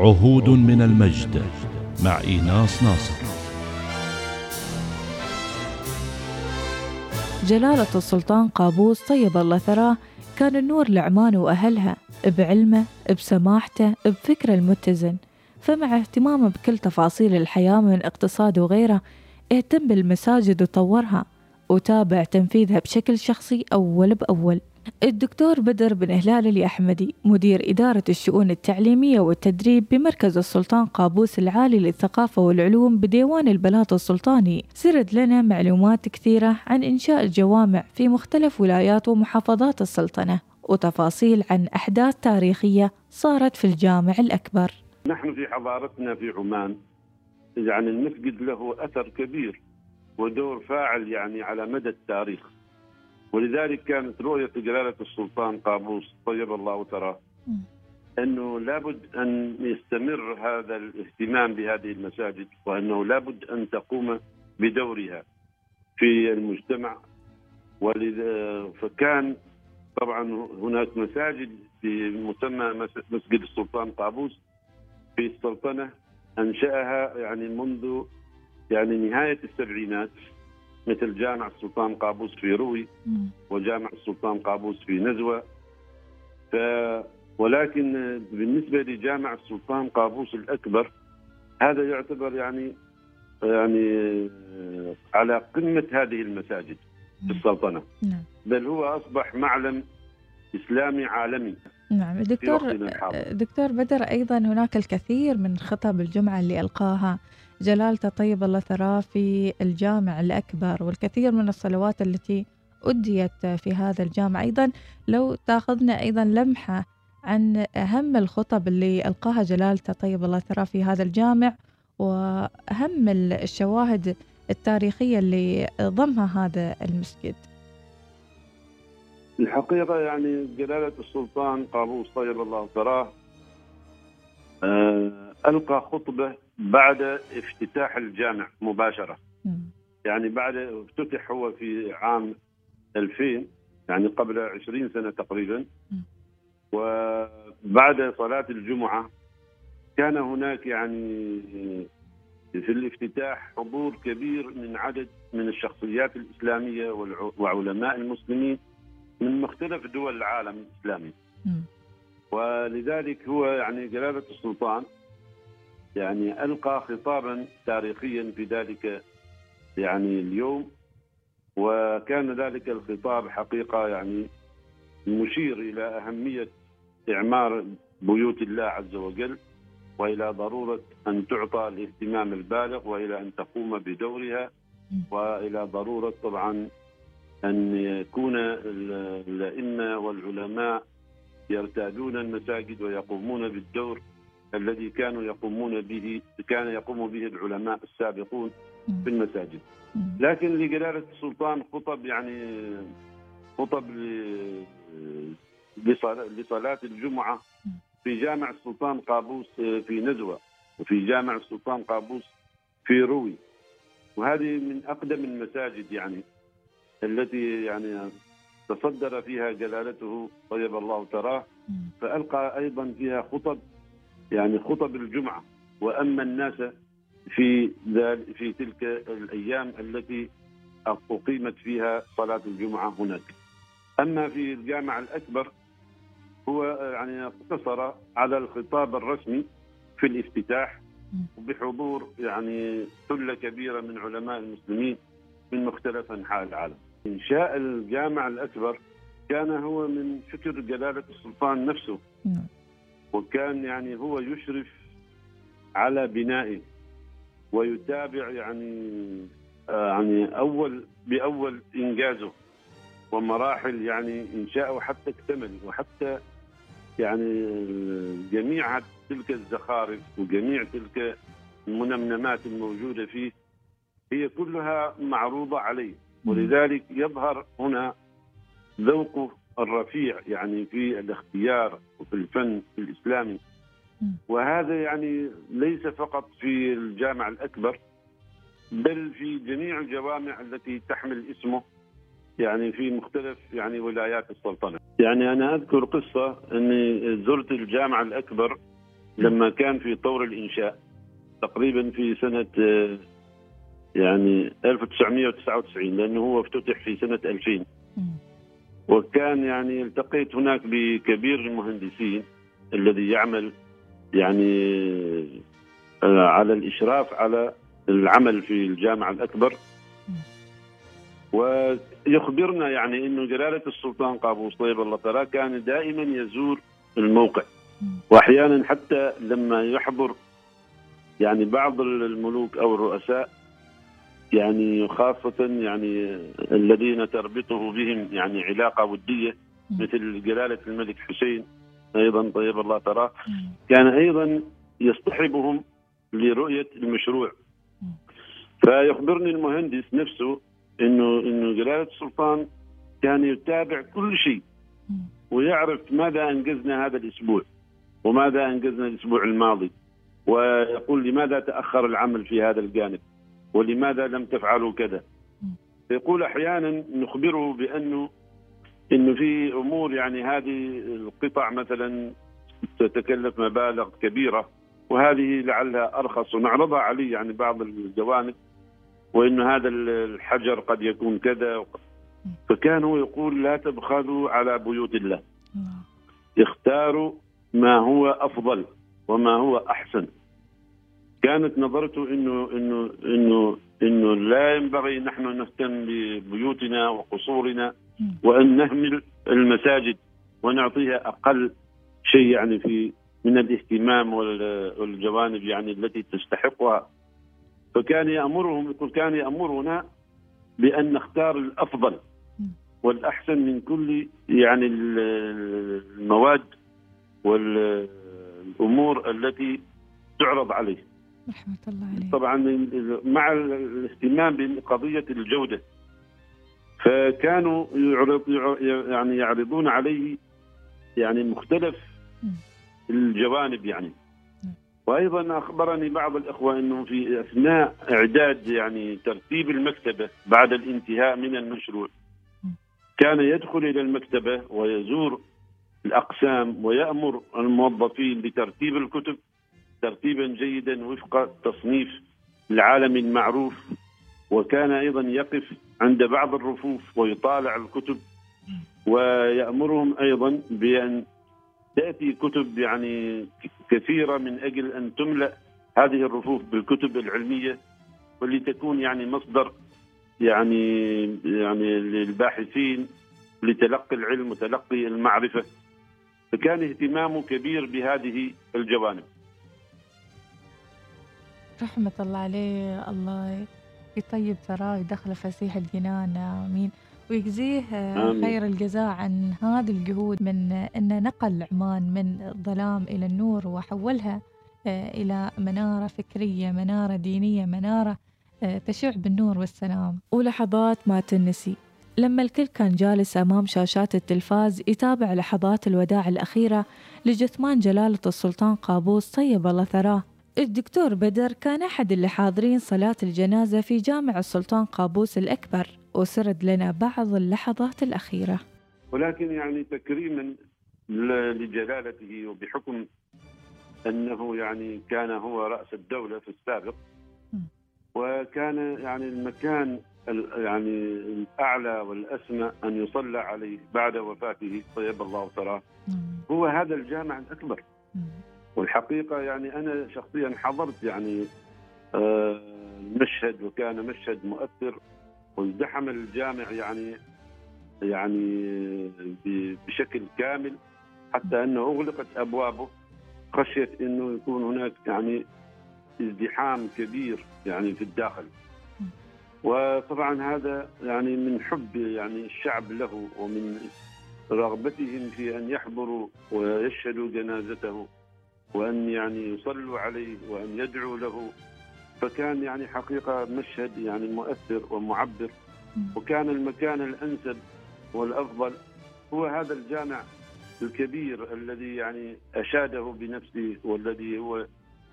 عهود من المجد مع إيناس ناصر. جلالة السلطان قابوس طيب الله ثراه. كان النور لعمان وأهلها بعلمه بسماحته بفكره المتزن. فمع اهتمامه بكل تفاصيل الحياة من اقتصاد وغيره اهتم بالمساجد وطورها وتابع تنفيذها بشكل شخصي أول بأول. الدكتور بدر بن هلال الأحمدي مدير إدارة الشؤون التعليمية والتدريب بمركز السلطان قابوس العالي للثقافة والعلوم بديوان البلاط السلطاني. سرد لنا معلومات كثيرة عن إنشاء الجوامع في مختلف ولايات ومحافظات السلطنة وتفاصيل عن أحداث تاريخية صارت في الجامع الأكبر. نحن في حضارتنا في عمان يعني المسجد له أثر كبير ودور فاعل يعني على مدى التاريخ. ولذلك كانت رؤية جلالة السلطان قابوس طيب الله تراه أنه لابد أن يستمر هذا الاهتمام بهذه المساجد وأنه لابد أن تقوم بدورها في المجتمع. ولذا فكان طبعا هناك مساجد في مسمى مسجد السلطان قابوس في السلطنة أنشأها يعني منذ يعني نهاية السبعينات. مثل جامع السلطان قابوس في روي وجامع السلطان قابوس في نزوة. ف ولكن بالنسبة لجامع السلطان قابوس الأكبر هذا يعتبر يعني يعني على قمة هذه المساجد في السلطنة. نعم. بل هو أصبح معلم إسلامي عالمي. نعم. دكتور دكتور بدر أيضا هناك الكثير من خطب الجمعة اللي ألقاها جلالته طيب الله ثراه في الجامع الأكبر والكثير من الصلوات التي أديت في هذا الجامع. أيضا لو تأخذنا أيضا لمحة عن أهم الخطب اللي ألقاها جلالته طيب الله ثراه في هذا الجامع وأهم الشواهد التاريخية اللي ضمها هذا المسجد. الحقيقة يعني جلالة السلطان قابوس طيب الله ثراه آه، ألقى خطبة بعد افتتاح الجامع مباشرة. يعني بعد افتتح هو في عام 2000 يعني قبل 20 سنة تقريبا. وبعد صلاة الجمعة كان هناك يعني في الافتتاح حضور كبير من عدد من الشخصيات الإسلامية وعلماء المسلمين من مختلف دول العالم الإسلامي. ولذلك هو يعني جلالة السلطان يعني ألقى خطابا تاريخيا في ذلك يعني اليوم وكان ذلك الخطاب حقيقة يعني مشير إلى أهمية إعمار بيوت الله عز وجل وإلى ضرورة أن تعطى الاهتمام البالغ وإلى أن تقوم بدورها وإلى ضرورة طبعا أن يكون الأئمة والعلماء يرتادون المساجد ويقومون بالدور. الذي كانوا يقومون به كان يقوم به العلماء السابقون في المساجد. لكن لجلاله السلطان خطب يعني خطب لصلاة الجمعة في جامع السلطان قابوس في نزوة وفي جامع السلطان قابوس في روي. وهذه من أقدم المساجد يعني التي يعني تصدر فيها جلالته طيب الله تراه. فألقى أيضا فيها خطب يعني خطب الجمعة وأما الناس في في تلك الأيام التي أقيمت فيها صلاة الجمعة هناك. أما في الجامع الأكبر هو يعني اقتصر على الخطاب الرسمي في الافتتاح بحضور يعني ثلة كبيرة من علماء المسلمين من مختلف أنحاء العالم. إنشاء الجامع الأكبر كان هو من فكر جلالة السلطان نفسه. وكان يعني هو يشرف على بنائه ويتابع يعني آه، يعني أول بأول إنجازه ومراحل يعني انشائه حتى اكتمل وحتى يعني جميع تلك الزخارف وجميع تلك المنمنمات الموجودة فيه هي كلها معروضة عليه. ولذلك يظهر هنا ذوقه الرفيع يعني في الاختيار وفي الفن الاسلامي وهذا يعني ليس فقط في الجامع الأكبر بل في جميع الجوامع التي تحمل اسمه يعني في مختلف يعني ولايات السلطنة. يعني أنا أذكر قصة أني زرت الجامع الأكبر لما كان في طور الإنشاء تقريبا في سنة آه، يعني 1999 لأنه هو افتتح في سنة 2000 مم. وكان يعني التقيت هناك بكبير المهندسين الذي يعمل يعني آه، على الإشراف على العمل في الجامعة الأكبر ويخبرنا يعني انه جلالة السلطان قابوس طيب الله تراه كان دائما يزور الموقع. واحيانا حتى لما يحضر يعني بعض الملوك أو الرؤساء يعني خاصة يعني الذين تربطه بهم يعني علاقة ودية. مثل جلالة الملك حسين أيضا طيب الله تراه. كان أيضا يصطحبهم لرؤية المشروع. فيخبرني المهندس نفسه إنه إنه جلالة السلطان كان يتابع كل شيء. ويعرف ماذا أنجزنا هذا الأسبوع وماذا أنجزنا الأسبوع الماضي ويقول لماذا تأخر العمل في هذا الجانب ولماذا لم تفعلوا كذا. يقول أحيانا نخبره بأنه انه في أمور يعني هذه القطع مثلا تتكلف مبالغ كبيرة وهذه لعلها أرخص. ونعرضها عليه يعني بعض الجوانب وانه هذا الحجر قد يكون كذا. فكان هو يقول لا تبخلوا على بيوت الله. اختاروا ما هو أفضل وما هو أحسن. كانت نظرته انه انه انه إنه لا ينبغي نحن نهتم ببيوتنا وقصورنا. وأن نهمل المساجد ونعطيها أقل شيء يعني في من الاهتمام وال- والجوانب يعني التي تستحقها فكان يامرهم يقول كان يأمرنا بأن نختار الأفضل. والأحسن من كل يعني ال- المواد والأمور التي تعرض عليه رحمة الله عليه طبعا مع الاهتمام بقضية الجودة فكانوا يعرض يعني يعرضون عليه يعني مختلف. الجوانب يعني مم. وأيضا أخبرني بعض الإخوة انه في أثناء إعداد يعني ترتيب المكتبة بعد الانتهاء من المشروع. كان يدخل إلى المكتبة ويزور الأقسام ويأمر الموظفين بترتيب الكتب ترتيبا جيدا وفق التصنيف العالمي المعروف وكان أيضا يقف عند بعض الرفوف ويطالع الكتب ويأمرهم أيضا بأن تأتي كتب يعني كثيرة من أجل أن تملأ هذه الرفوف بالكتب العلمية ولتكون يعني مصدر يعني يعني للباحثين لتلقي العلم وتلقي المعرفة. فكان اهتمامه كبير بهذه الجوانب. رحمة الله عليه الله يطيب ثراه ويدخله فسيح الجنان آمين. ويجزيه آمين. خير الجزاء عن هذه الجهود من أنه نقل عمان من الظلام إلى النور وحولها آه، إلى منارة فكرية منارة دينية منارة آه، تشع بالنور والسلام. ولحظات ما تنسي. لما الكل كان جالس أمام شاشات التلفاز يتابع لحظات الوداع الأخيرة لجثمان جلالة السلطان قابوس طيب الله ثراه. الدكتور بدر كان أحد اللي حاضرين صلاة الجنازة في جامع السلطان قابوس الأكبر. وسرد لنا بعض اللحظات الأخيرة. ولكن يعني تكريما لجلالته وبحكم أنه يعني كان هو رأس الدولة في السابق. وكان يعني المكان ال- يعني الأعلى والأسمى أن يصلى عليه بعد وفاته. طيب الله ثراه هو هذا الجامع الأكبر. والحقيقة يعني أنا شخصيا حضرت يعني آه، المشهد وكان مشهد مؤثر وازدحم الجامع يعني يعني بشكل كامل حتى أنه أغلقت أبوابه خشيه إنه يكون هناك يعني ازدحام كبير يعني في الداخل. وطبعا هذا يعني من حب يعني الشعب له ومن رغبتهم في أن يحضروا ويشهدوا جنازته. وأن يعني يصلوا عليه وأن يدعوا له فكان يعني حقيقة مشهد يعني مؤثر ومعبر. وكان المكان الأنسب والأفضل هو هذا الجامع الكبير الذي يعني أشاده بنفسه والذي هو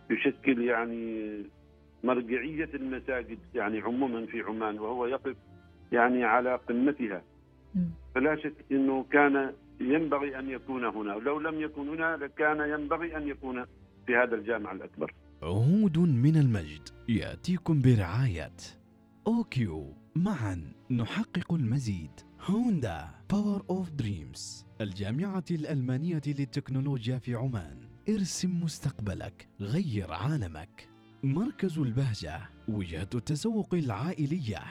يشكل يعني مرجعية المساجد يعني عموما في عمان وهو يقف يعني على قمتها. فلا شك إنه كان ينبغي أن يكون هنا. ولو لم يكن هنا لكان ينبغي أن يكون في هذا الجامع الأكبر. عهود من المجد. يأتيكم برعاية. OQ. معا. نحقق المزيد. Honda. Power of Dreams الجامعة الألمانية للتكنولوجيا في عمان. ارسم مستقبلك. غير عالمك. مركز البهجة. وجهة التسوق العائلية.